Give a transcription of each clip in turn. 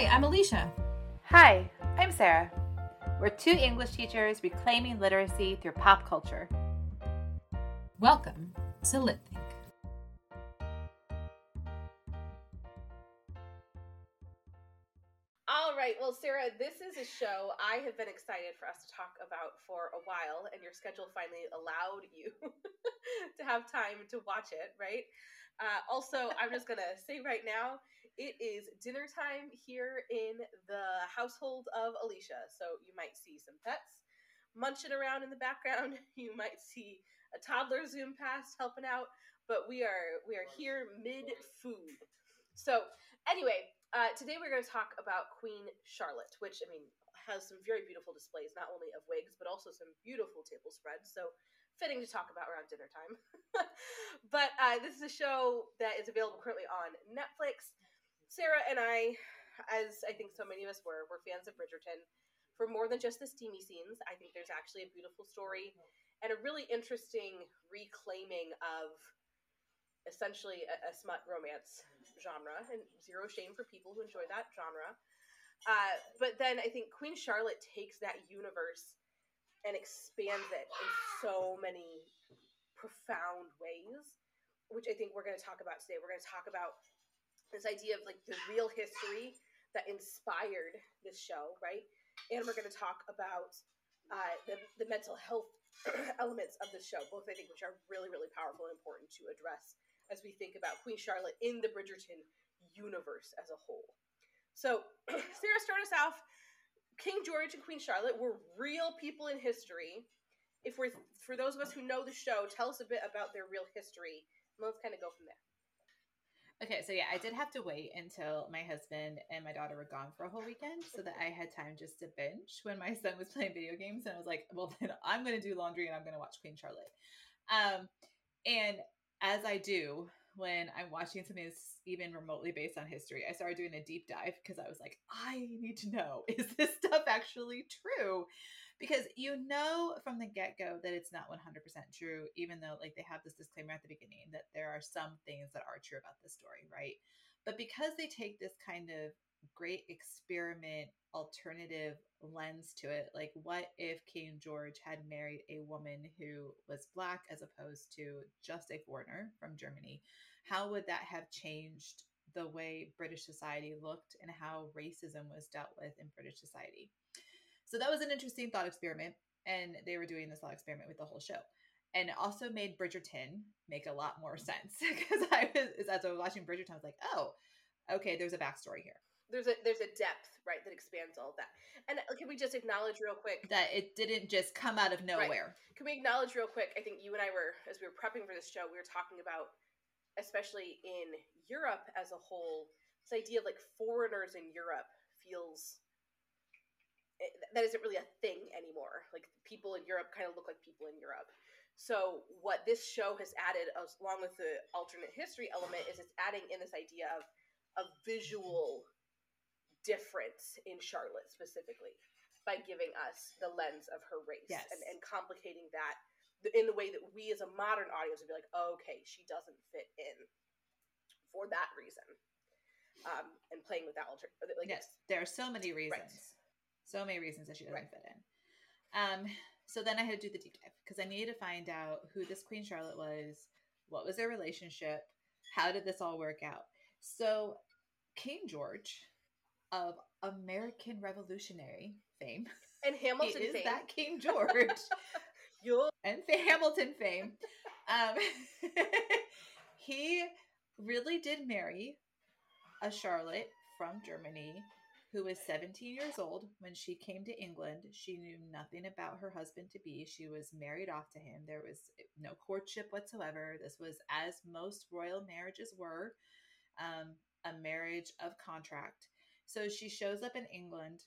Hi, I'm Alicia. Hi, I'm Sarah. We're two English teachers reclaiming literacy through pop culture. Welcome to Lit Think. All right. Well, Sarah, this is a show I have been excited for us to talk about for a while, and your schedule finally allowed you to have time to watch it, right? Uh, also, I'm just going to say right now, it is dinner time here in the household of Alicia. So you might see some pets munching around in the background. You might see a toddler zoom past helping out, but we are we are here mid food. So anyway, uh, today we're going to talk about Queen Charlotte, which I mean has some very beautiful displays, not only of wigs but also some beautiful table spreads. So fitting to talk about around dinner time. but uh, this is a show that is available currently on Netflix. Sarah and I, as I think so many of us were, were fans of Bridgerton. For more than just the steamy scenes, I think there's actually a beautiful story and a really interesting reclaiming of essentially a, a smut romance genre, and zero shame for people who enjoy that genre. Uh, but then I think Queen Charlotte takes that universe and expands it in so many profound ways, which I think we're going to talk about today. We're going to talk about this idea of like the real history that inspired this show, right? And we're going to talk about uh, the, the mental health elements of the show, both I think which are really, really powerful and important to address as we think about Queen Charlotte in the Bridgerton universe as a whole. So, Sarah, start us off. King George and Queen Charlotte were real people in history. If we're for those of us who know the show, tell us a bit about their real history. And let's kind of go from there. Okay, so yeah, I did have to wait until my husband and my daughter were gone for a whole weekend so that I had time just to binge when my son was playing video games. And I was like, well, then I'm going to do laundry and I'm going to watch Queen Charlotte. Um, and as I do when I'm watching something that's even remotely based on history, I started doing a deep dive because I was like, I need to know is this stuff actually true? Because you know from the get go that it's not 100% true, even though like they have this disclaimer at the beginning that there are some things that are true about this story, right? But because they take this kind of great experiment alternative lens to it. Like, what if King George had married a woman who was black as opposed to just a foreigner from Germany? How would that have changed the way British society looked and how racism was dealt with in British society? So that was an interesting thought experiment. And they were doing this thought experiment with the whole show. And it also made Bridgerton make a lot more sense because I was, as I was watching Bridgerton, I was like, oh, okay, there's a backstory here there's a there's a depth right that expands all of that and uh, can we just acknowledge real quick that it didn't just come out of nowhere right. can we acknowledge real quick i think you and i were as we were prepping for this show we were talking about especially in europe as a whole this idea of like foreigners in europe feels that isn't really a thing anymore like people in europe kind of look like people in europe so what this show has added along with the alternate history element is it's adding in this idea of a visual difference in Charlotte specifically by giving us the lens of her race yes. and, and complicating that in the way that we as a modern audience would be like, okay, she doesn't fit in for that reason. Um, and playing with that alter like yes, there are so many reasons, right. So many reasons that she doesn't right. fit in. Um, so then I had to do the deep dive because I needed to find out who this Queen Charlotte was, what was their relationship, how did this all work out. So King George of American Revolutionary fame. And Hamilton is fame. that King George. and Hamilton fame. Um, he really did marry a Charlotte from Germany who was 17 years old when she came to England. She knew nothing about her husband to be. She was married off to him. There was no courtship whatsoever. This was as most royal marriages were um, a marriage of contract. So she shows up in England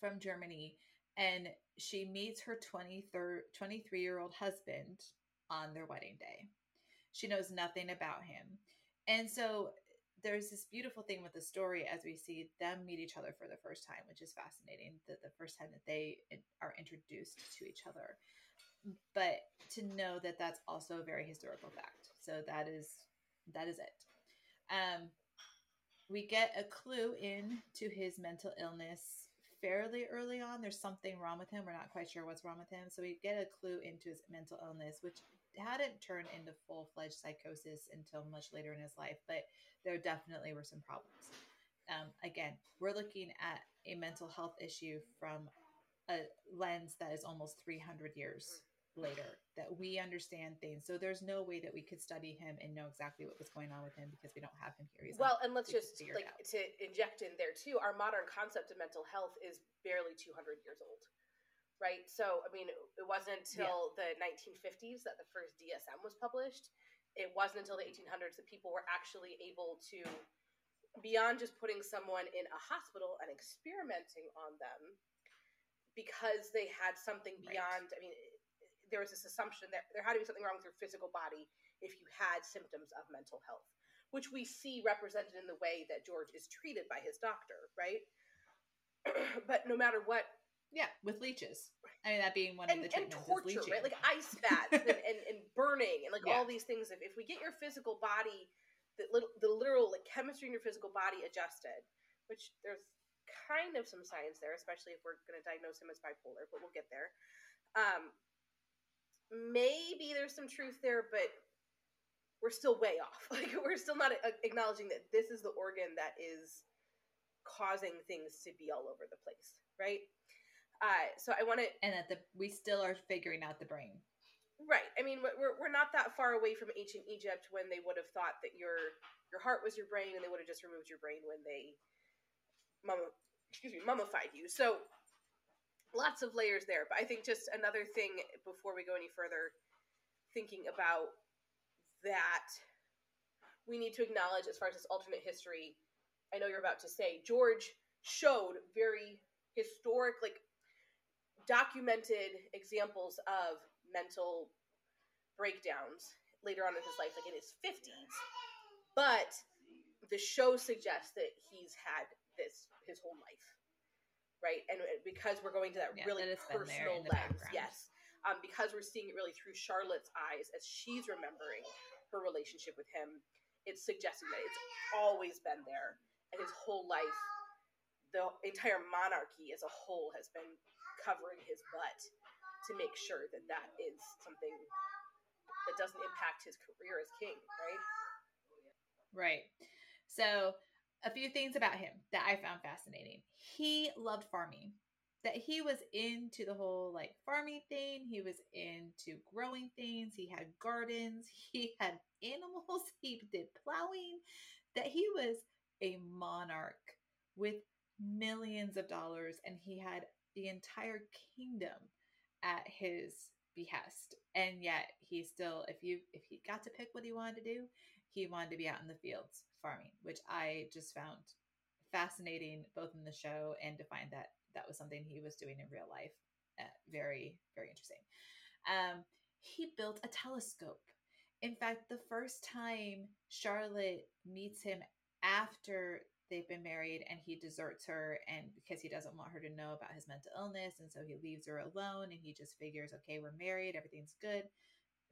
from Germany and she meets her 23 year old husband on their wedding day. She knows nothing about him. And so there's this beautiful thing with the story as we see them meet each other for the first time, which is fascinating. The, the first time that they are introduced to each other. But to know that that's also a very historical fact. So that is that is it. Um, we get a clue in to his mental illness fairly early on. There's something wrong with him. We're not quite sure what's wrong with him. So we get a clue into his mental illness, which hadn't turned into full fledged psychosis until much later in his life, but there definitely were some problems. Um, again, we're looking at a mental health issue from a lens that is almost 300 years later that we understand things. So there's no way that we could study him and know exactly what was going on with him because we don't have him here. He's well, and let's just like to inject in there too. Our modern concept of mental health is barely 200 years old, right? So I mean, it wasn't until yeah. the 1950s that the first DSM was published. It wasn't until the 1800s that people were actually able to, beyond just putting someone in a hospital and experimenting on them, because they had something beyond. Right. I mean there was this assumption that there had to be something wrong with your physical body if you had symptoms of mental health, which we see represented in the way that George is treated by his doctor, right? but no matter what. Yeah, with leeches. I mean, that being one and, of the. And torture, right? Like ice baths and, and, and, burning and like yeah. all these things. If, if we get your physical body, the, little, the literal like chemistry in your physical body adjusted, which there's kind of some science there, especially if we're going to diagnose him as bipolar, but we'll get there. Um, maybe there's some truth there, but we're still way off. Like we're still not acknowledging that this is the organ that is causing things to be all over the place, right? Uh, so I want to, and that the we still are figuring out the brain, right? I mean, we're we're not that far away from ancient Egypt when they would have thought that your your heart was your brain, and they would have just removed your brain when they, mum, excuse me, mummified you. So lots of layers there. But I think just another thing before we go any further, thinking about that, we need to acknowledge as far as this alternate history. I know you're about to say George showed very historic, like documented examples of mental breakdowns later on in his life, like in his 50s. But the show suggests that he's had this his whole life right? And because we're going to that yeah, really that personal lens, yes, um, because we're seeing it really through Charlotte's eyes as she's remembering her relationship with him, it's suggesting that it's always been there, and his whole life, the entire monarchy as a whole has been covering his butt to make sure that that is something that doesn't impact his career as king, right? Right. So a few things about him that I found fascinating. He loved farming. That he was into the whole like farming thing. He was into growing things. He had gardens. He had animals. He did plowing. That he was a monarch with millions of dollars and he had the entire kingdom at his behest. And yet he still if you if he got to pick what he wanted to do, he wanted to be out in the fields farming, which I just found fascinating both in the show and to find that that was something he was doing in real life. Uh, very, very interesting. Um, he built a telescope. In fact, the first time Charlotte meets him after they've been married and he deserts her and because he doesn't want her to know about his mental illness and so he leaves her alone and he just figures okay we're married everything's good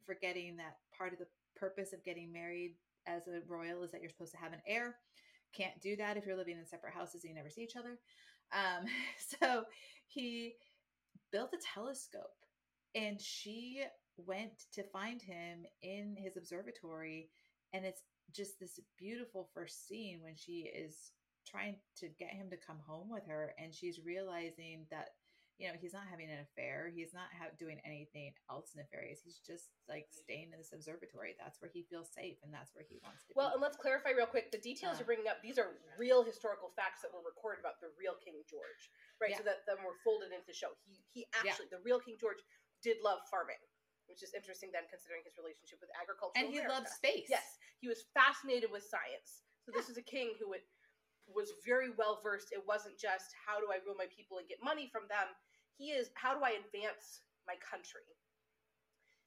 forgetting that part of the purpose of getting married as a royal is that you're supposed to have an heir. Can't do that if you're living in separate houses and you never see each other. Um, so he built a telescope and she went to find him in his observatory. And it's just this beautiful first scene when she is trying to get him to come home with her and she's realizing that you know, he's not having an affair. He's not ha- doing anything else nefarious. He's just like staying in this observatory. That's where he feels safe, and that's where he wants to. Be Well, be. and let's clarify real quick: the details you're bringing up; these are real historical facts that were recorded about the real King George, right? Yeah. So that them were folded into the show. He he actually, yeah. the real King George, did love farming. Which is interesting then, considering his relationship with agriculture. And he America. loved space. Yes, he was fascinated with science. So yeah. this is a king who would, was very well versed. It wasn't just how do I rule my people and get money from them he is how do I advance my country?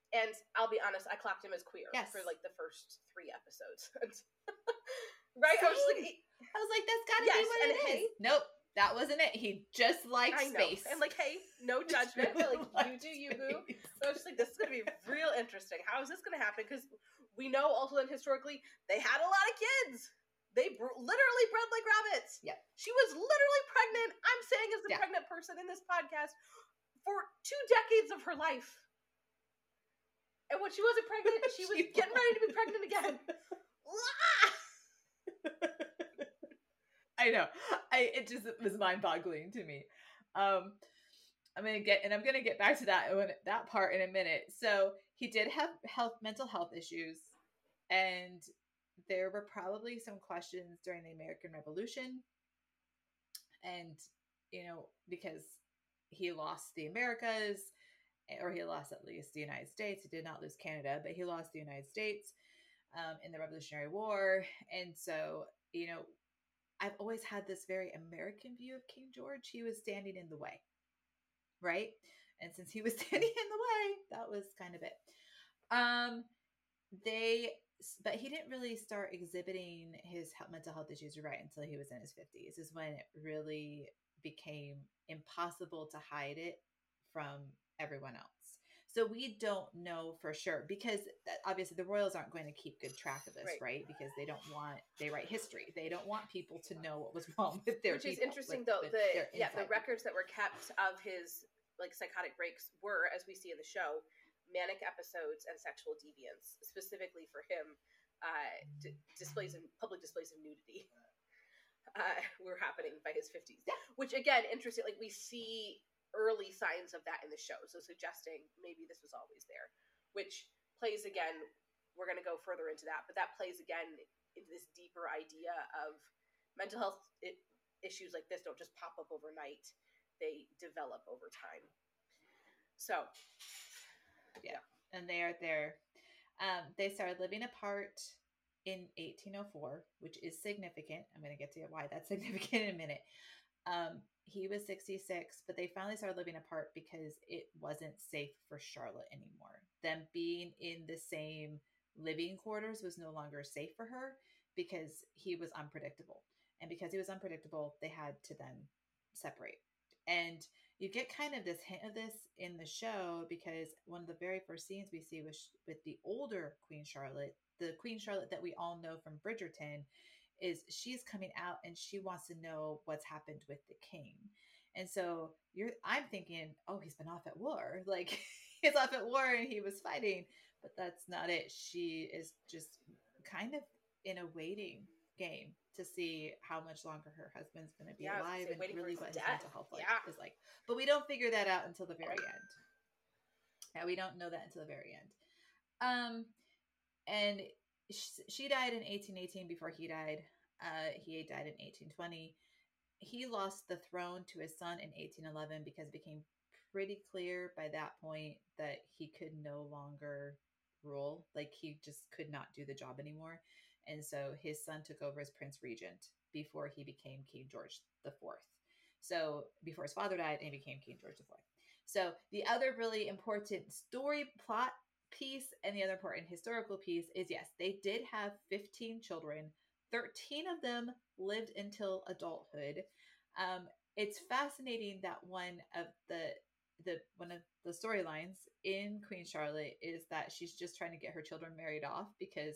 And I'll be honest, I clocked him as queer yes. for like the first three episodes. right? I was like, I was like, that's gotta yes, be what it is. Nope. That wasn't it. He just liked space. And like, hey, no judgment. but like, you do you, boo. So I was just like, this is gonna be real interesting. How is this gonna happen? Because we know also that historically they had a lot of kids. They br- literally bred like rabbits. Yeah. She was literally pregnant. I'm saying as the Yeah. pregnant person in this podcast for two decades of her life. And when she wasn't pregnant, she was She getting ready to be pregnant again. I know. I it just was mind boggling to me. Um I'm gonna get and I'm gonna get back to that when that part in a minute. So he did have health mental health issues and there were probably some questions during the American Revolution. And, you know, because he lost the Americas or he lost at least the United States. He did not lose Canada, but he lost the United States um, in the Revolutionary War. And so, you know, I've always had this very American view of King George. He was standing in the way, right? And since he was standing in the way, that was kind of it. Um, they, but he didn't really start exhibiting his mental health issues, right, until he was in his 50s, is when it really became impossible to hide it from everyone else. So we don't know for sure because uh, obviously the royals aren't going to keep good track of this, Right. right? Because they don't want they write history. They don't want people to know what was wrong with their Which is interesting with- though. The yeah, the records that were kept of his like psychotic breaks were, as we see in the show, manic episodes and sexual deviance. Specifically for him, uh, d- displays of public displays of nudity uh, were happening by his fifties. Yeah. Which again, interesting. Like we see early signs of that in the show, so suggesting maybe this was always there. Which plays again. We're going to go further into that, but that plays again into this deeper idea of mental health i issues like this don't just pop up overnight; they develop over time. So, Yeah. and they are there. Um, they started living apart in 1804, which is significant. I'm going to get to why that's significant in a minute. Um, he was 66, but they finally started living apart because it wasn't safe for Charlotte anymore. Them being in the same living quarters was no longer safe for her because he was unpredictable. And because he was unpredictable, they had to then separate. And you get kind of this hint of this in the show because one of the very first scenes we see with with the older Queen Charlotte, the Queen Charlotte that we all know from Bridgerton, is she's coming out and she wants to know what's happened with the king. And so you're I'm thinking, oh, he's been off at war. Like he's off at war and he was fighting, but that's not it. She is just kind of in a waiting game to see how much longer her husband's going to be Yeah, I was gonna alive and really what his mental health like Yeah. is like. But we don't figure that out until the very end. Yeah, we don't know that until the very end. Um, and she died in 1818 before he died. Uh, he died in 1820. He lost the throne to his son in 1811 because it became pretty clear by that point that he could no longer rule. Like he just could not do the job anymore. And so his son took over as Prince Regent before he became King George the Fourth. So before his father died, and he became King George the Fourth. So the other really important story plot piece and the other important historical piece is yes, they did have 15 children. 13 of them lived until adulthood. Um, it's fascinating that one of the the one of the storylines in Queen Charlotte is that she's just trying to get her children married off because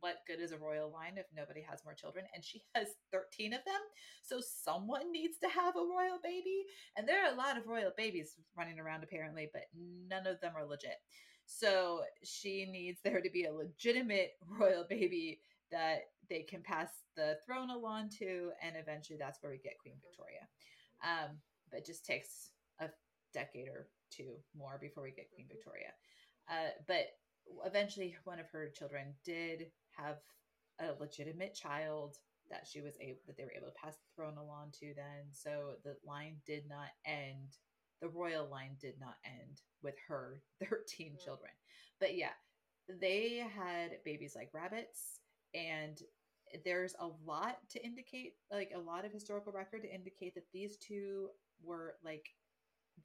what good is a royal line if nobody has more children? And she has 13 of them. So someone needs to have a royal baby. And there are a lot of royal babies running around apparently, but none of them are legit. So she needs there to be a legitimate royal baby that they can pass the throne along to. And eventually that's where we get Queen Victoria. Um, but it just takes a decade or two more before we get Queen Victoria. Uh, but eventually one of her children did have a legitimate child that she was able that they were able to pass the throne along to then so the line did not end the royal line did not end with her 13 Mhm. children but yeah they had babies like rabbits and there's a lot to indicate like a lot of historical record to indicate that these two were like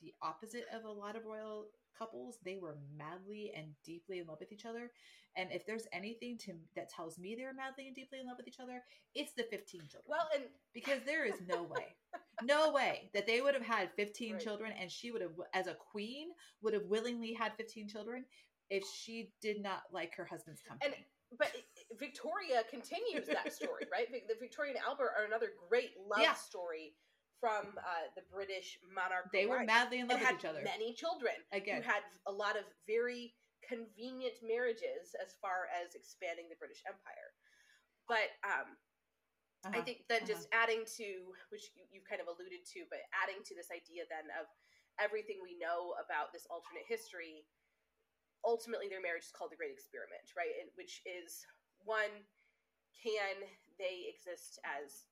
the opposite of a lot of royal couples they were madly and deeply in love with each other and if there's anything to that tells me they were madly and deeply in love with each other it's the 15 children well, and because there is no way no way that they would have had 15 Right. children and she would have as a queen would have willingly had 15 children if she did not like her husband's company And- but Victoria continues that story, right? The Victoria and Albert are another great love yeah. story from uh, the British monarch. They were madly in love with each other. Many children again who had a lot of very convenient marriages as far as expanding the British Empire. But um, uh-huh. I think then uh-huh. just adding to which you, you've kind of alluded to, but adding to this idea then of everything we know about this alternate history. Ultimately, their marriage is called the Great Experiment, right? And, which is one, can they exist as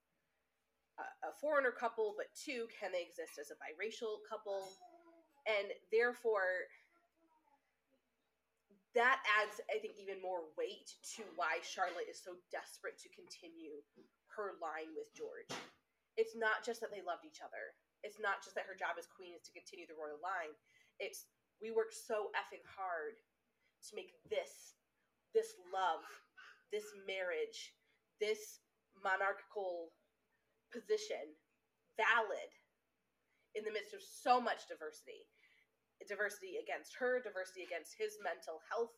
a, foreigner couple, but two, can they exist as a biracial couple? And therefore, that adds, I think, even more weight to why Charlotte is so desperate to continue her line with George. It's not just that they loved each other. It's not just that her job as queen is to continue the royal line. It's we worked so effing hard to make this this love, this marriage, this monarchical position valid in the midst of so much diversity diversity against her, diversity against his mental health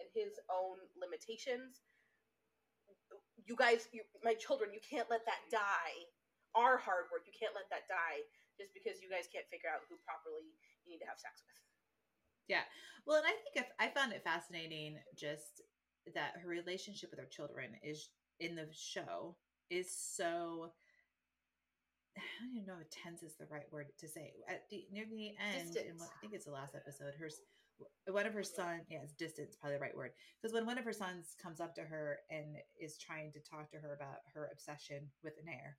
and his own limitations. You guys, you, my children, you can't let that die. Our hard work, you can't let that die just because you guys can't figure out who properly you need to have sex with. Yeah. Well, and I think I found it fascinating just that her relationship with her children is in the show is so I don't even know if tense is the right word to say. At the near the end, in what, I think it's the last episode, her one of her son, yeah, it's distance, probably the right word. Because when one of her sons comes up to her and is trying to talk to her about her obsession with an heir,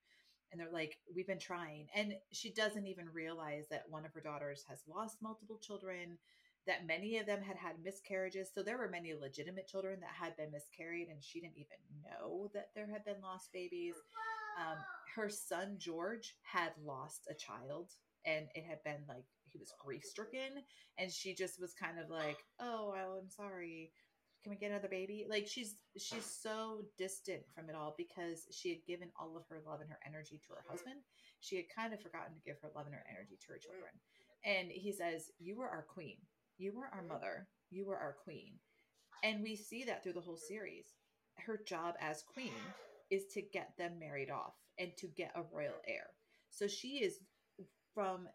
and they're like, "We've been trying," and she doesn't even realize that one of her daughters has lost multiple children, that many of them had had miscarriages. So there were many legitimate children that had been miscarried, and she didn't even know that there had been lost babies. Um, her son George had lost a child, and it had been like he was grief stricken, and she just was kind of like, "Oh, I'm sorry." Can we get another baby? Like she's she's so distant from it all because she had given all of her love and her energy to her husband. She had kind of forgotten to give her love and her energy to her children. And he says, "You were our queen. You were our mother. You were our queen." And we see that through the whole series. Her job as queen is to get them married off and to get a royal heir. So she is from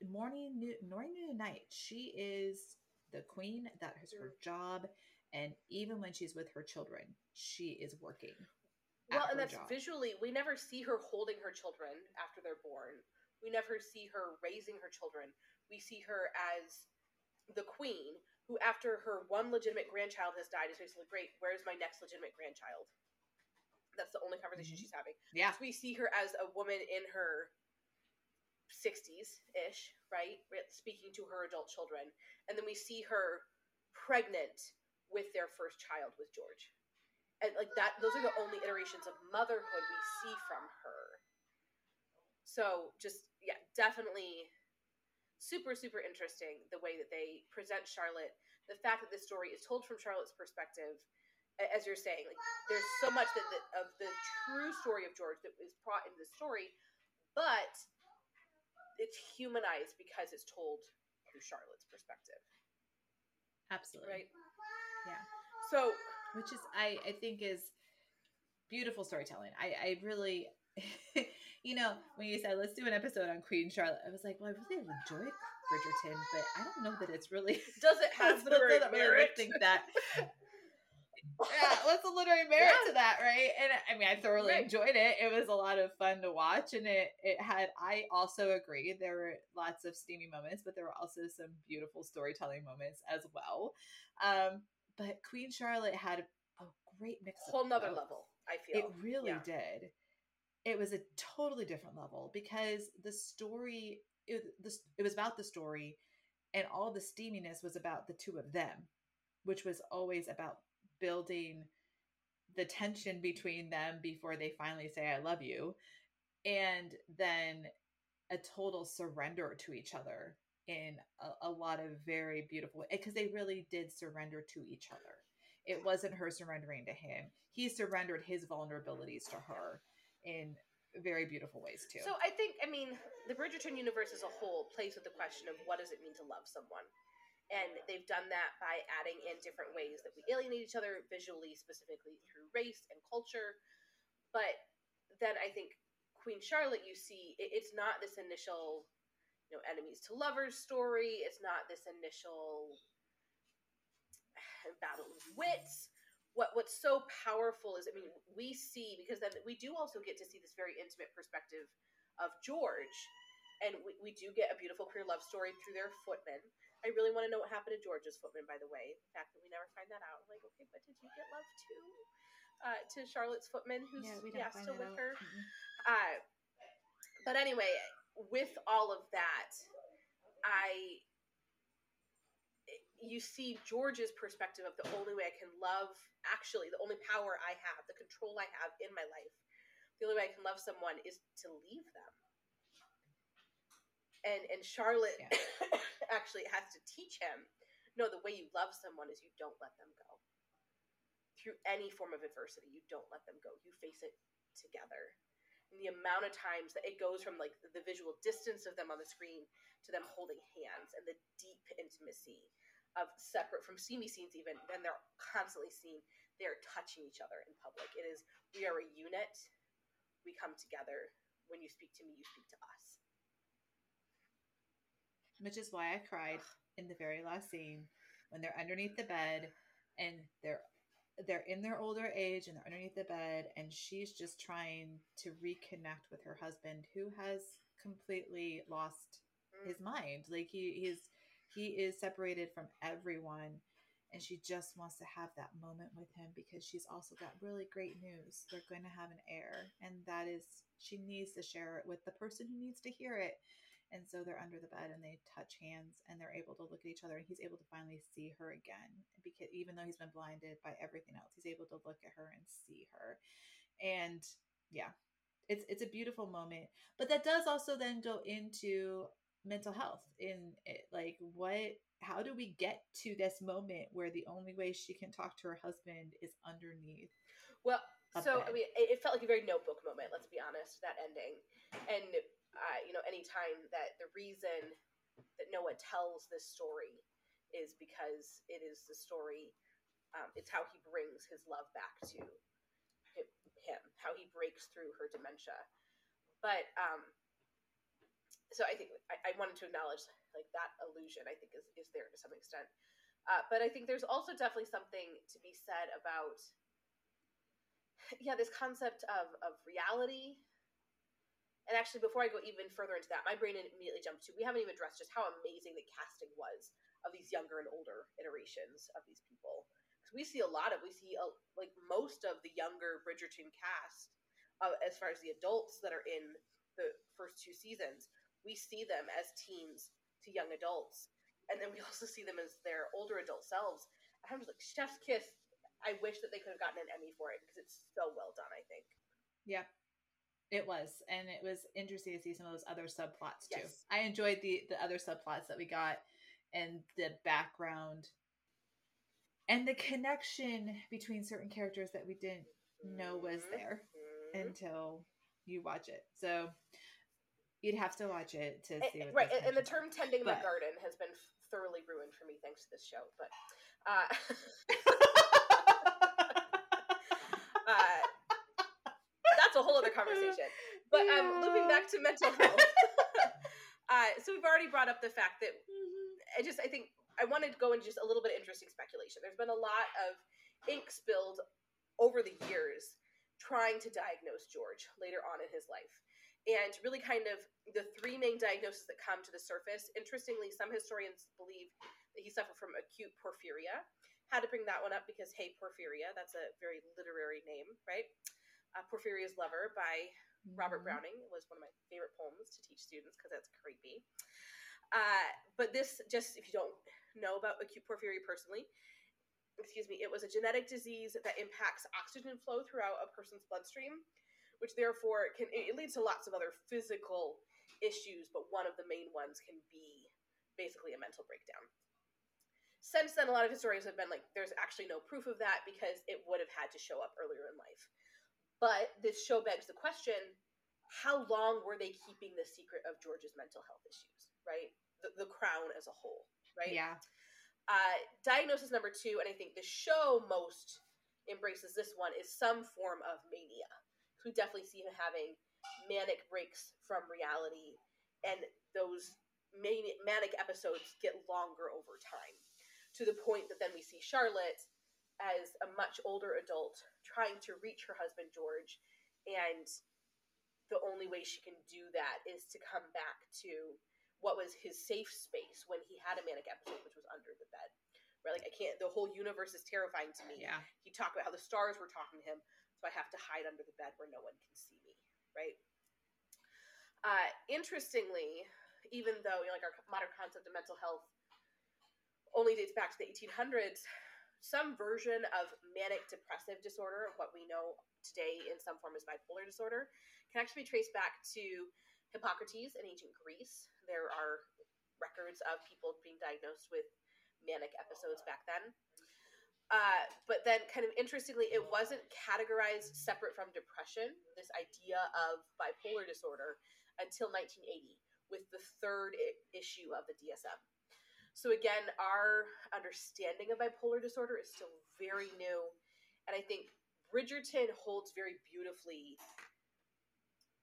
morning, morning to night. She is the queen. That is her job. And even when she's with her children, she is working. Well, and that's job. visually, we never see her holding her children after they're born. We never see her raising her children. We see her as the queen who, after her one legitimate grandchild has died, is basically, great, where's my next legitimate grandchild? That's the only conversation mm-hmm. she's having. Yeah. So we see her as a woman in her 60s ish, right? Speaking to her adult children. And then we see her pregnant with their first child with George. And like that, those are the only iterations of motherhood we see from her. So just, yeah, definitely super, super interesting the way that they present Charlotte. The fact that this story is told from Charlotte's perspective as you're saying, like there's so much that, that of the true story of George that is brought into the story, but it's humanized because it's told through Charlotte's perspective. Absolutely. Right. Yeah. So, which is I I think is beautiful storytelling. I I really. you know, when you said let's do an episode on Queen Charlotte, I was like, well, I really enjoy Bridgerton, but I don't know that it's really does it have the right merit? think that yeah, what's the literary merit yeah. to that, right? And I mean, I thoroughly right. enjoyed it. It was a lot of fun to watch, and it it had. I also agree there were lots of steamy moments, but there were also some beautiful storytelling moments as well. Um, but Queen Charlotte had a great mix. Whole nother level. I feel it really yeah. did. It was a totally different level because the story it, this, it was about the story, and all the steaminess was about the two of them, which was always about building the tension between them before they finally say i love you and then a total surrender to each other in a, a lot of very beautiful because they really did surrender to each other. It wasn't her surrendering to him. He surrendered his vulnerabilities to her in very beautiful ways too. So i think i mean the bridgerton universe as a whole plays with the question of what does it mean to love someone And they've done that by adding in different ways that we alienate each other visually, specifically through race and culture. But then I think Queen Charlotte, you see, it, it's not this initial, you know, enemies to lovers story. It's not this initial battle of wits. What what's so powerful is, I mean, we see because then we do also get to see this very intimate perspective of George, and we, we do get a beautiful queer love story through their footman. I really want to know what happened to George's footman, by the way. The fact that we never find that out, I'm like, okay, but did you get love too? Uh, to Charlotte's footman, who's yeah, yeah still with out. her. Mm-hmm. Uh, but anyway, with all of that, I you see George's perspective of the only way I can love, actually, the only power I have, the control I have in my life, the only way I can love someone is to leave them. And and Charlotte yeah. actually has to teach him, no, the way you love someone is you don't let them go. Through any form of adversity, you don't let them go. You face it together. And the amount of times that it goes from like the visual distance of them on the screen to them holding hands and the deep intimacy of separate from see me scenes even then they're constantly seen they're touching each other in public it is we are a unit we come together when you speak to me you speak to us which is why i cried in the very last scene when they're underneath the bed and they're they're in their older age and they're underneath the bed and she's just trying to reconnect with her husband who has completely lost mm. his mind like he he's he is separated from everyone and she just wants to have that moment with him because she's also got really great news. They're going to have an heir, and that is she needs to share it with the person who needs to hear it. And so they're under the bed and they touch hands and they're able to look at each other and he's able to finally see her again because even though he's been blinded by everything else, he's able to look at her and see her. And yeah, it's it's a beautiful moment. But that does also then go into mental health in it like what how do we get to this moment where the only way she can talk to her husband is underneath well so bed? i mean it felt like a very notebook moment let's be honest that ending and uh, you know anytime that the reason that noah tells this story is because it is the story um, it's how he brings his love back to him how he breaks through her dementia but um, so I think I, I, wanted to acknowledge like that illusion. I think is is there to some extent, uh, but I think there's also definitely something to be said about yeah this concept of of reality. And actually, before I go even further into that, my brain immediately jumped to we haven't even addressed just how amazing the casting was of these younger and older iterations of these people. Because we see a lot of we see a, like most of the younger Bridgerton cast, uh, as far as the adults that are in the first two seasons we see them as teens to young adults, and then we also see them as their older adult selves. I'm just like Chef's Kiss. I wish that they could have gotten an Emmy for it because it's so well done. I think. Yeah, it was, and it was interesting to see some of those other subplots too. Yes. I enjoyed the the other subplots that we got, and the background, and the connection between certain characters that we didn't know was there mm-hmm. until you watch it. So You'd have to watch it to see. right, and, the term "tending but... the garden" has been thoroughly ruined for me thanks to this show. But uh, uh, that's a whole other conversation. But um, looping back to mental health. uh, so we've already brought up the fact that mm-hmm. I just I think I wanted to go into just a little bit of interesting speculation. There's been a lot of ink spilled over the years trying to diagnose George later on in his life and really kind of the three main diagnoses that come to the surface. Interestingly, some historians believe that he suffered from acute porphyria. Had to bring that one up because, hey, porphyria, that's a very literary name, right? Uh, Porphyria's Lover by mm-hmm. Robert Browning was one of my favorite poems to teach students because that's creepy. Uh, but this, just if you don't know about acute porphyria personally, excuse me, it was a genetic disease that impacts oxygen flow throughout a person's bloodstream which therefore can it leads to lots of other physical issues, but one of the main ones can be basically a mental breakdown. Since then, a lot of historians have been like, there's actually no proof of that because it would have had to show up earlier in life. But this show begs the question how long were they keeping the secret of George's mental health issues, right? The, the crown as a whole, right? Yeah. Uh, diagnosis number two, and I think the show most embraces this one, is some form of mania. We definitely see him having manic breaks from reality, and those manic episodes get longer over time to the point that then we see Charlotte as a much older adult trying to reach her husband George and the only way she can do that is to come back to what was his safe space when he had a manic episode which was under the bed right? Like i can't the whole universe is terrifying to me. Yeah. He talked about how the stars were talking to him so i have to hide under the bed where no one can see me right? Uh interestingly even though you know, like our modern concept of mental health only dates back to the 1800s some version of manic depressive disorder, what we know today in some form as bipolar disorder, can actually be traced back to Hippocrates in ancient Greece. There are records of people being diagnosed with manic episodes back then. Uh, but then, kind of interestingly, it wasn't categorized separate from depression, this idea of bipolar disorder, until 1980 with the third issue of the DSM. So again, our understanding of bipolar disorder is still very new, and I think Bridgerton holds very beautifully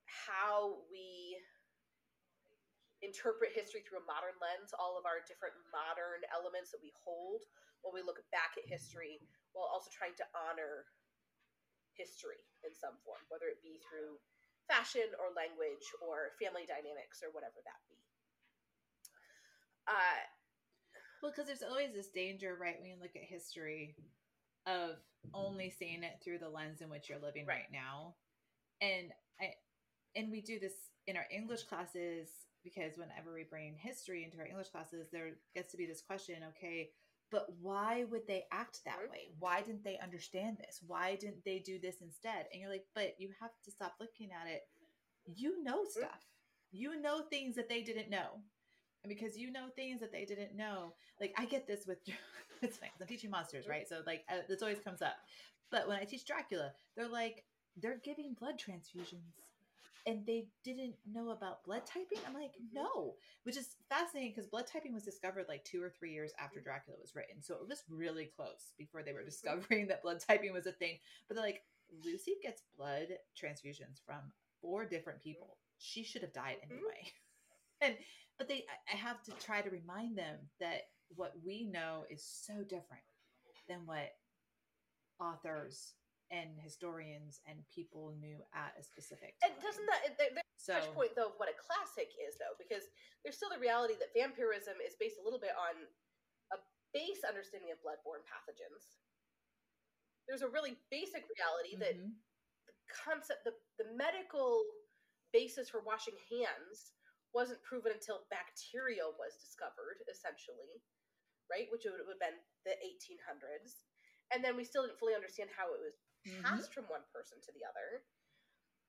how we interpret history through a modern lens, all of our different modern elements that we hold when we look back at history, while also trying to honor history in some form, whether it be through fashion or language or family dynamics or whatever that be. Uh, well, because there's always this danger, right, when you look at history of only seeing it through the lens in which you're living right, right now. And I and we do this in our English classes because whenever we bring history into our English classes, there gets to be this question, okay, but why would they act that way? Why didn't they understand this? Why didn't they do this instead? And you're like, but you have to stop looking at it. You know stuff. You know things that they didn't know and because you know things that they didn't know like i get this with it's nice i'm teaching monsters right? So like uh, this always comes up. But when i teach dracula they're like they're giving blood transfusions and they didn't know about blood typing? I'm like mm-hmm. no. Which is fascinating because blood typing was discovered like two or three years after dracula was written. So it was really close before they were mm-hmm. discovering that blood typing was a thing. But they're like lucy gets blood transfusions from four different people. She should have died mm-hmm. anyway. And but they i have to try to remind them that what we know is so different than what authors and historians and people knew at a specific time. And doesn't that there's so, touch point though of what a classic is though, because there's still the reality that vampirism is based a little bit on a base understanding of bloodborne pathogens. There's a really basic reality that mm-hmm. the concept, the, the medical basis for washing hands wasn't proven until bacteria was discovered, essentially, right? Which would have been the 1800s. And then we still didn't fully understand how it was mm-hmm. passed from one person to the other.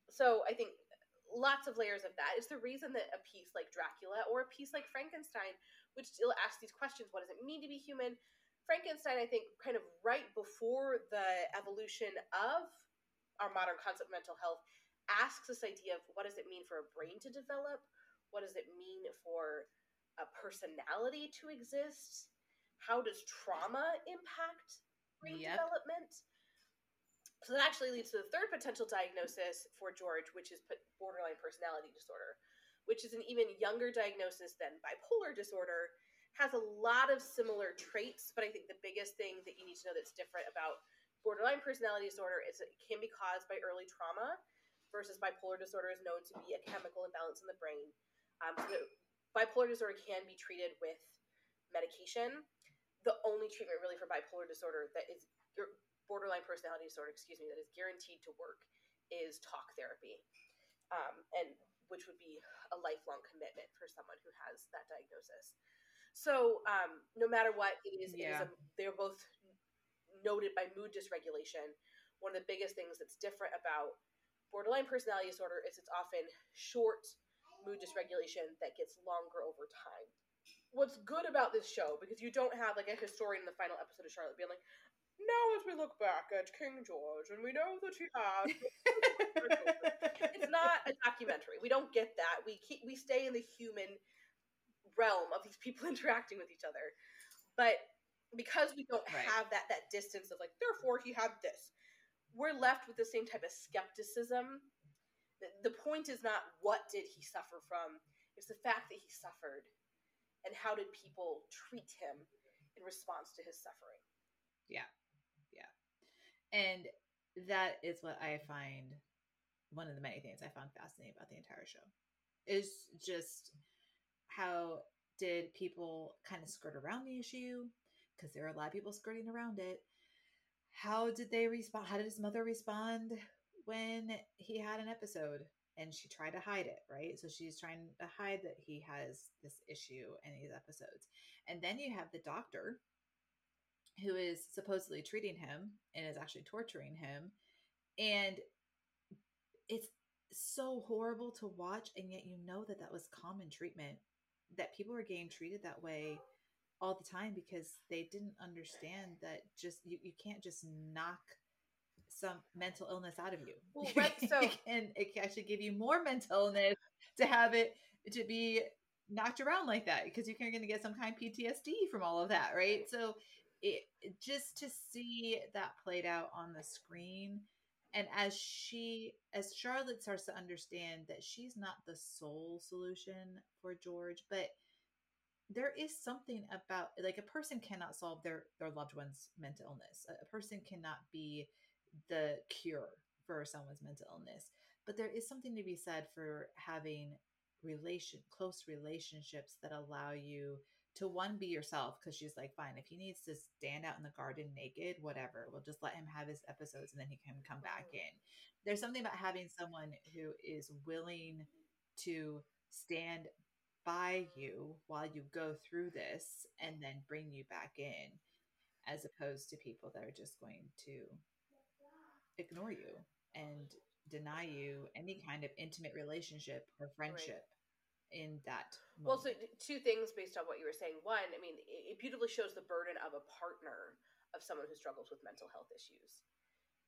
So I think lots of layers of that is the reason that a piece like Dracula or a piece like Frankenstein, which still asks these questions what does it mean to be human? Frankenstein, I think, kind of right before the evolution of our modern concept of mental health, asks this idea of what does it mean for a brain to develop? What does it mean for a personality to exist? How does trauma impact brain yep. development? So that actually leads to the third potential diagnosis for George, which is borderline personality disorder, which is an even younger diagnosis than bipolar disorder. Has a lot of similar traits, but I think the biggest thing that you need to know that's different about borderline personality disorder is it can be caused by early trauma versus bipolar disorder is known to be a chemical imbalance in the brain um, so bipolar disorder can be treated with medication. The only treatment really for bipolar disorder that is your borderline personality disorder, excuse me, that is guaranteed to work is talk therapy, um, and which would be a lifelong commitment for someone who has that diagnosis. So um, no matter what, it is, yeah. it is a, they're both noted by mood dysregulation. One of the biggest things that's different about borderline personality disorder is it's often short mood dysregulation that gets longer over time. What's good about this show, because you don't have like a historian in the final episode of Charlotte being like, now as we look back at King George and we know that he had it's not a documentary. We don't get that. We keep we stay in the human realm of these people interacting with each other. But because we don't Right. have that that distance of like therefore he had this we're left with the same type of skepticism the, point is not what did he suffer from it's the fact that he suffered and how did people treat him in response to his suffering Yeah. Yeah. and that is what I find one of the many things I found fascinating about the entire show is just how did people kind of skirt around the issue because there are a lot of people skirting around it. How did they respond? How did his mother respond when he had an episode and she tried to hide it, right? So she's trying to hide that he has this issue in these episodes. And then you have the doctor who is supposedly treating him and is actually torturing him. And it's so horrible to watch. And yet, you know that that was common treatment, that people were getting treated that way all the time because they didn't understand that just you, you can't just knock some mental illness out of you. Well, right, so- and it can actually give you more mental illness to have it to be knocked around like that because you're going to get some kind of PTSD from all of that, right? So it it- just to see that played out on the screen and as she as Charlotte starts to understand that she's not the sole solution for George, but there is something about like a person cannot solve their their loved one's mental illness. A person cannot be the cure for someone's mental illness, but there is something to be said for having relation close relationships that allow you to one be yourself because she's like fine if he needs to stand out in the garden naked whatever we'll just let him have his episodes and then he can come back in. There's something about having someone who is willing to stand by you while you go through this and then bring you back in as opposed to people that are just going to ignore you and deny you any kind of intimate relationship or friendship in that Well, so two things based on what you were saying. One, I mean, it beautifully shows the burden of a partner of someone who struggles with mental health issues.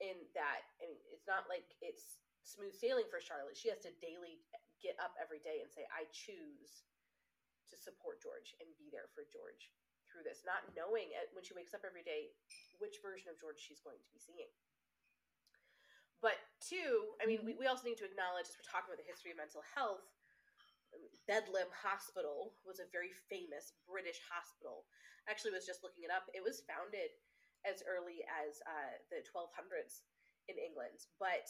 In that, I mean, it's not like it's smooth sailing for Charlotte. She has to daily get up every day and say, "I choose to support George and be there for George through this," not knowing when she wakes up every day which version of George she's going to be seeing. But two, I mean, we, we also need to acknowledge as we're talking about the history of mental health, Bedlam Hospital was a very famous British hospital. Actually, was just looking it up. It was founded as early as uh, the 1200s in England, but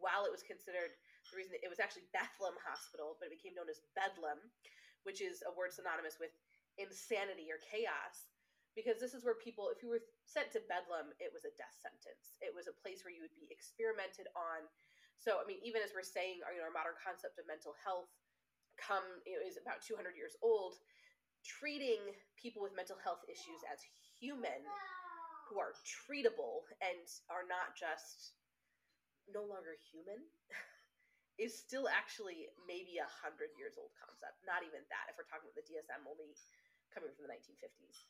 while it was considered the reason it was actually Bethlehem Hospital, but it became known as Bedlam, which is a word synonymous with insanity or chaos. Because this is where people, if you were sent to Bedlam, it was a death sentence. It was a place where you would be experimented on. So, I mean, even as we're saying, our, you know, our modern concept of mental health come you know, is about 200 years old treating people with mental health issues as human who are treatable and are not just no longer human is still actually maybe a hundred years old concept not even that if we're talking about the dsm only coming from the 1950s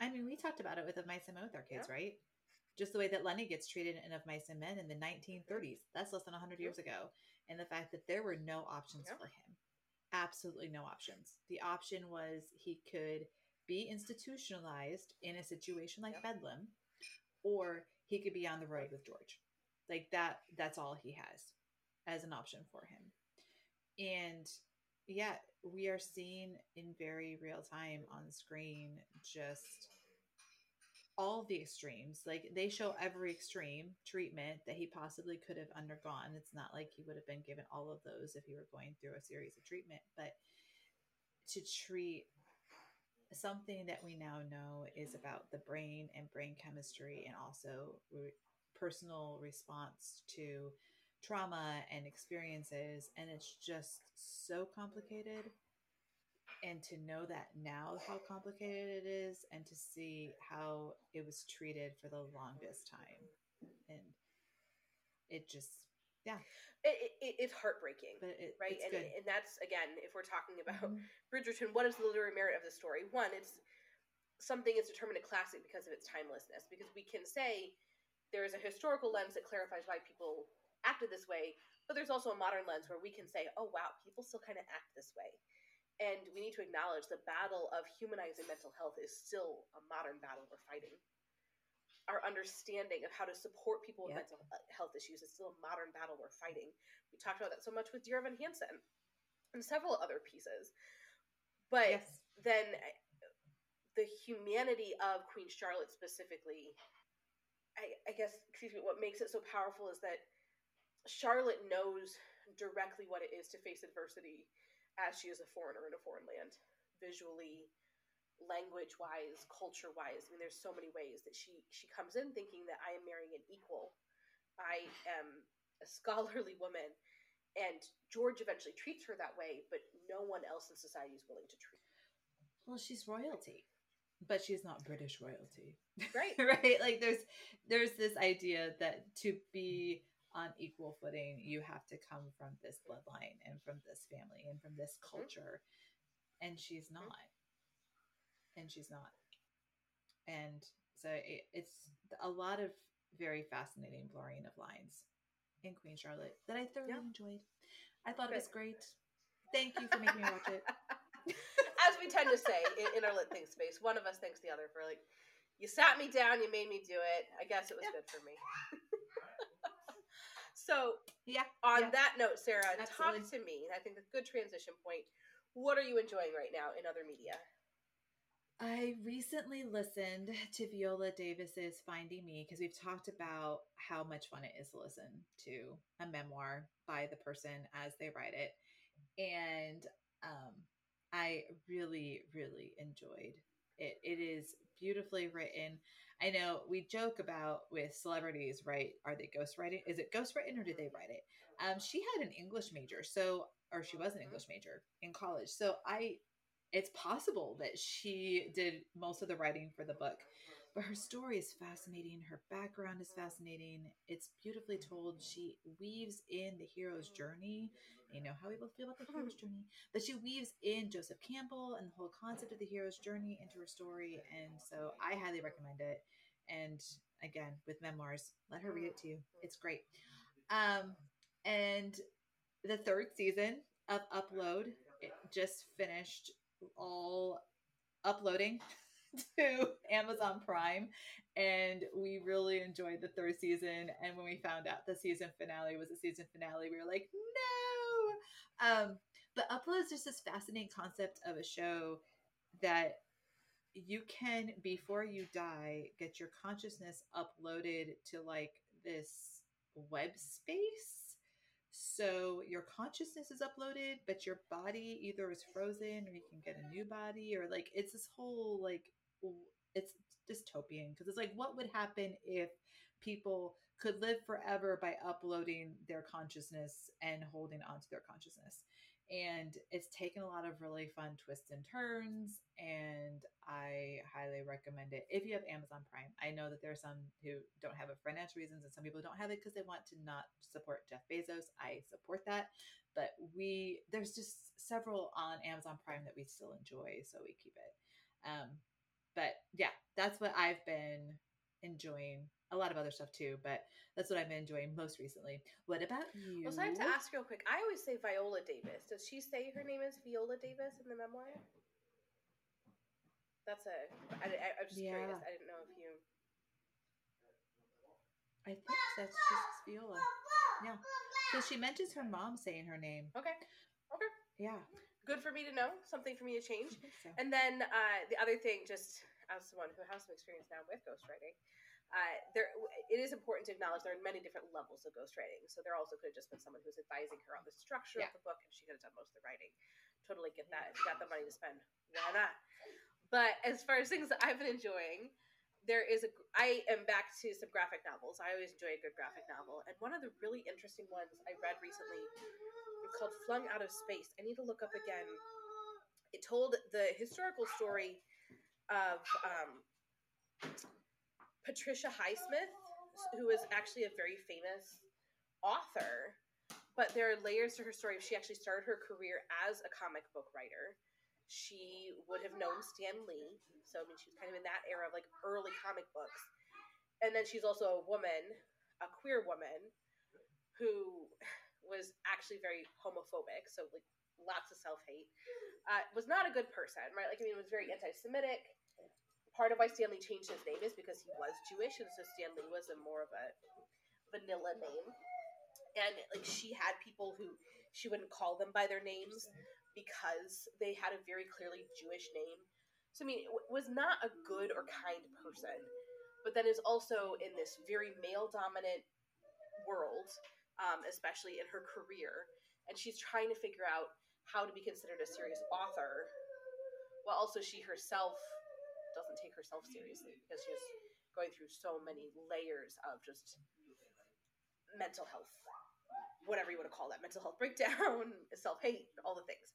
I mean, we talked about it with Of Mice and Men with our kids, Yeah. right? Just the way that Lennie gets treated in Of Mice and Men in the 1930s. That's less than 100 years ago. And the fact that there were no options Yeah. for him. Absolutely no options. The option was he could be institutionalized in a situation like Yeah. Bedlam, or he could be on the road with George. Like that, that's all he has as an option for him. And yeah, we are seeing in very real time on screen just all the extremes. Like they show every extreme treatment that he possibly could have undergone. It's not like he would have been given all of those if he were going through a series of treatment, but to treat something that we now know is about the brain and brain chemistry and also re- personal response to trauma and experiences and it's just so complicated. And to know that now how complicated it is and to see how it was treated for the longest time. And it just yeah. It, it, it's heartbreaking but it, right? it's and, and that's again if we're talking about Mhm. bridgerton what is the literary merit of the story? One it's something is determined a classic because of its timelessness because we can say there is a historical lens that clarifies why people acted this way but there's also a modern lens where we can say oh wow people still kind of act this way And we need to acknowledge the battle of humanizing mental health is still a modern battle we're fighting. Our understanding of how to support people with Yep. mental health issues is still a modern battle we're fighting. We talked about that so much with Dear Evan Hansen and several other pieces. But yes. then uh, the humanity of Queen Charlotte specifically, I, I guess, excuse me, what makes it so powerful is that Charlotte knows directly what it is to face adversity as she is a foreigner in a foreign land, visually, language wise, culture wise. I mean, there's so many ways that she she comes in thinking that I am marrying an equal. I am a scholarly woman, and George eventually treats her that way, but no one else in society is willing to treat. Well, she's royalty, but she's not British royalty. Right. right? Like there's there's this idea that to be on equal footing, you have to come from this bloodline and from this family and from this Mhm. culture. And she's not. And she's not. And so it, it's a lot of very fascinating blurring of lines in Queen Charlotte that I thoroughly Yeah. enjoyed. I thought it was great. Thank you for making me watch it. As we tend to say in, in our lit think space, one of us thanks the other for like, you sat me down, you made me do it. I guess it was Yeah. good for me. so, Yeah. on yeah. that note, Sarah, Absolutely. talk to me. I think a good transition point. What are you enjoying right now in other media? I recently listened to Viola Davis's Finding Me because we've talked about how much fun it is to listen to a memoir by the person as they write it. And um, I really, really enjoyed it. It is beautifully written. I know we joke about with celebrities, right? Are they ghostwriting? Is it ghostwritten or did they mm-hmm. write it? Um, she had an English major, so or she was an mm-hmm. English major in college. So I it's possible that she did most of the writing for the book but her story is fascinating her background is fascinating it's beautifully mm-hmm. told she weaves in the hero's journey you know how people feel about the hero's journey but she weaves in joseph campbell and the whole concept of the hero's journey into her story and so i highly recommend it and again with memoirs let her read it to you. It's great. Um and the third season of upload it just finished all uploading to Amazon Prime. And we really enjoyed the third season. And when we found out the season finale was a season finale we were like no! Um but upload is just this fascinating concept of a show that you can before you die get your consciousness uploaded to like this web space so your consciousness is uploaded, but your body either is frozen or you can get a new body or like it's this whole like it's dystopian because it's like what would happen if people could live forever by uploading their consciousness and holding on to their consciousness. And it's taken a lot of really fun twists and turns, and I highly recommend it if you have Amazon Prime. I know that there are some who don't have it for financial reasons, and some people don't have it because they want to not support Jeff Bezos. I support that, but we there's just several on Amazon Prime that we still enjoy, so we keep it. Um, but yeah, that's what I've been enjoying. A lot of other stuff too, but that's what I've been enjoying most recently. What about you? Well, so I have to ask real quick. I always say Viola Davis. Does she say her name is Viola Davis in the memoir? That's a. I, I, I'm just curious. I didn't know if you. I think that's just Viola. Yeah. So she mentions her mom saying her name. Okay. Okay. Yeah. Good for me to know. Something for me to change. So. And then uh, the other thing, just as someone who has some experience now with ghostwriting, uh, there it is important to acknowledge there are many different levels of ghostwriting. So there also could have just been someone who's advising her on the structure Yeah. of the book, and she could have done most of the writing. Totally get that. If you got the money to spend, why not? But as far as things that I've been enjoying, there is a. I am back to some graphic novels. I always enjoy a good graphic novel, and one of the really interesting ones I read recently it's called Flung Out of Space. I need to look up again. It told the historical story of um, Patricia Highsmith, who is actually a very famous author. But there are layers to her story. She actually started her career as a comic book writer. She would have known Stan Lee, so I mean, she was kind of in that era of like early comic books. And then she's also a woman, a queer woman, who was actually very homophobic, so like lots of self hate. Uh, was not a good person, right? Like I mean, it was very anti-Semitic. Part of why Stan Lee changed his name is because he was Jewish, and so Stan Lee was a more of a vanilla name. And like she had people who she wouldn't call them by their names because they had a very clearly Jewish name. So I mean, was not a good or kind person, but then is also in this very male dominant world, um, especially in her career, and she's trying to figure out how to be considered a serious author, while also she herself doesn't take herself seriously because she's going through so many layers of just mental health, whatever you want to call that, mental health breakdown, self hate, all the things.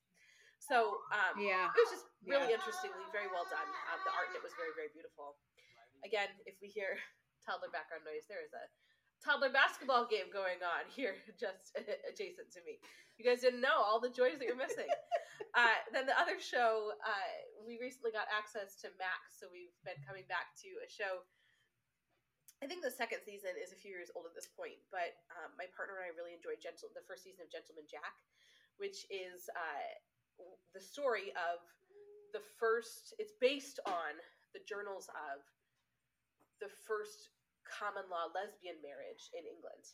So um, Yeah. it was just really Yeah. interestingly very well done. Um, the art in it was very very beautiful. Again, if we hear toddler background noise, there is a toddler basketball game going on here, just adjacent to me. You guys didn't know all the joys that you're missing. uh, then the other show, uh, we recently got access to Max, so we've been coming back to a show. I think the second season is a few years old at this point, but um, my partner and I really enjoyed Gentle- the first season of Gentleman Jack, which is uh, the story of the first. It's based on the journals of the first common law lesbian marriage in England,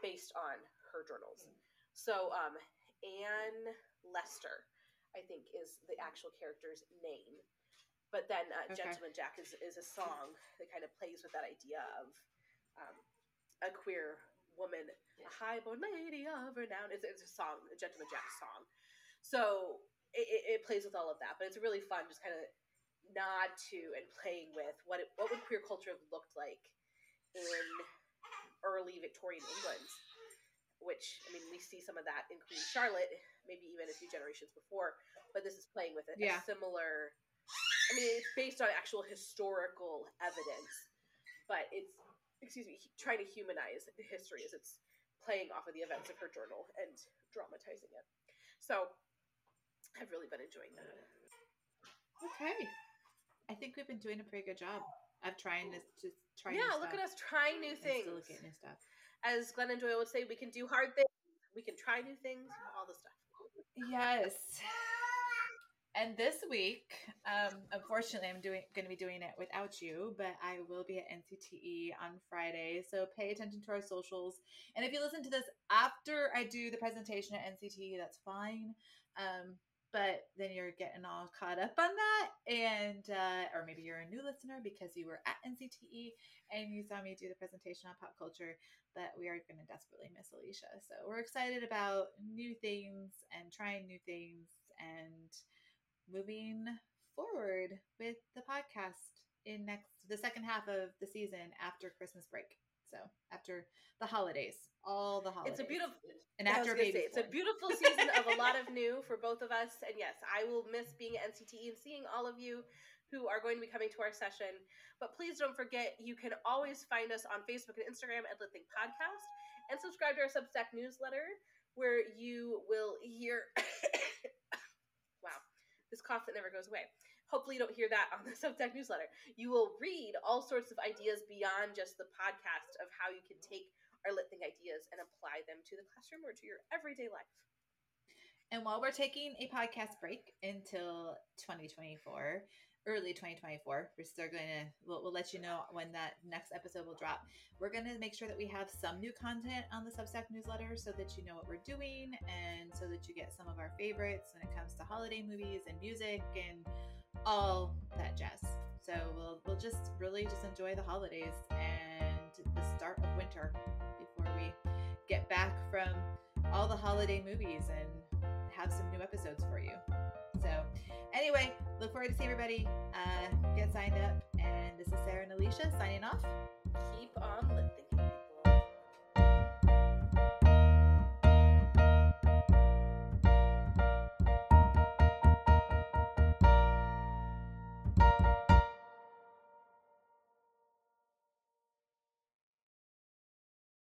based on her journals. So, um, Anne Lister, I think, is the actual character's name. But then uh, Okay. Gentleman Jack is, is a song that kind of plays with that idea of um, a queer woman, a high-born lady of renown. It's, it's a song, a Gentleman Jack song. So it, it, it plays with all of that, but it's really fun, just kind of nod to and playing with what it, what would queer culture have looked like in early Victorian England. Which I mean, we see some of that in Queen Charlotte, maybe even a few generations before. But this is playing with a, a Yeah. similar. I mean, it's based on actual historical evidence, but it's excuse me, trying to humanize the history as it's playing off of the events of her journal and dramatizing it. So, I've really been enjoying that. Okay. I think we've been doing a pretty good job of trying to just try. yeah, look at us trying new things. Still look at new stuff. As Glennon Doyle would say, we can do hard things, we can try new things, all the stuff. Yes. And this week, um, unfortunately, I'm doing going to be doing it without you, but I will be at NCTE on Friday. So pay attention to our socials. And if you listen to this after I do the presentation at NCTE, that's fine. Um, but then you're getting all caught up on that, and uh, or maybe you're a new listener because you were at NCTE and you saw me do the presentation on pop culture. But we are going to desperately miss Alicia. So we're excited about new things and trying new things and moving forward with the podcast in next the second half of the season after Christmas break. So after the holidays, all the holidays. It's a beautiful. and after baby. say, it's a beautiful season of a lot of new for both of us, and yes, I will miss being at NCTE and seeing all of you who are going to be coming to our session. But please don't forget, you can always find us on Facebook and Instagram at Lit Think Podcast, and subscribe to our Substack newsletter, where you will hear. wow, this cough that never goes away. Hopefully, you don't hear that on the Substack newsletter. You will read all sorts of ideas beyond just the podcast of how you can take our lit think ideas and apply them to the classroom or to your everyday life. And while we're taking a podcast break until 2024, early 2024, we're still going to, we'll, we'll let you know when that next episode will drop. We're going to make sure that we have some new content on the Substack newsletter so that you know what we're doing and so that you get some of our favorites when it comes to holiday movies and music and all that jazz. So we'll, we'll just really just enjoy the holidays and the start of winter before we get back from all the holiday movies and have some new episodes for you. So, anyway, look forward to seeing everybody. Uh, get signed up. And this is Sarah and Alicia signing off. Keep on thinking.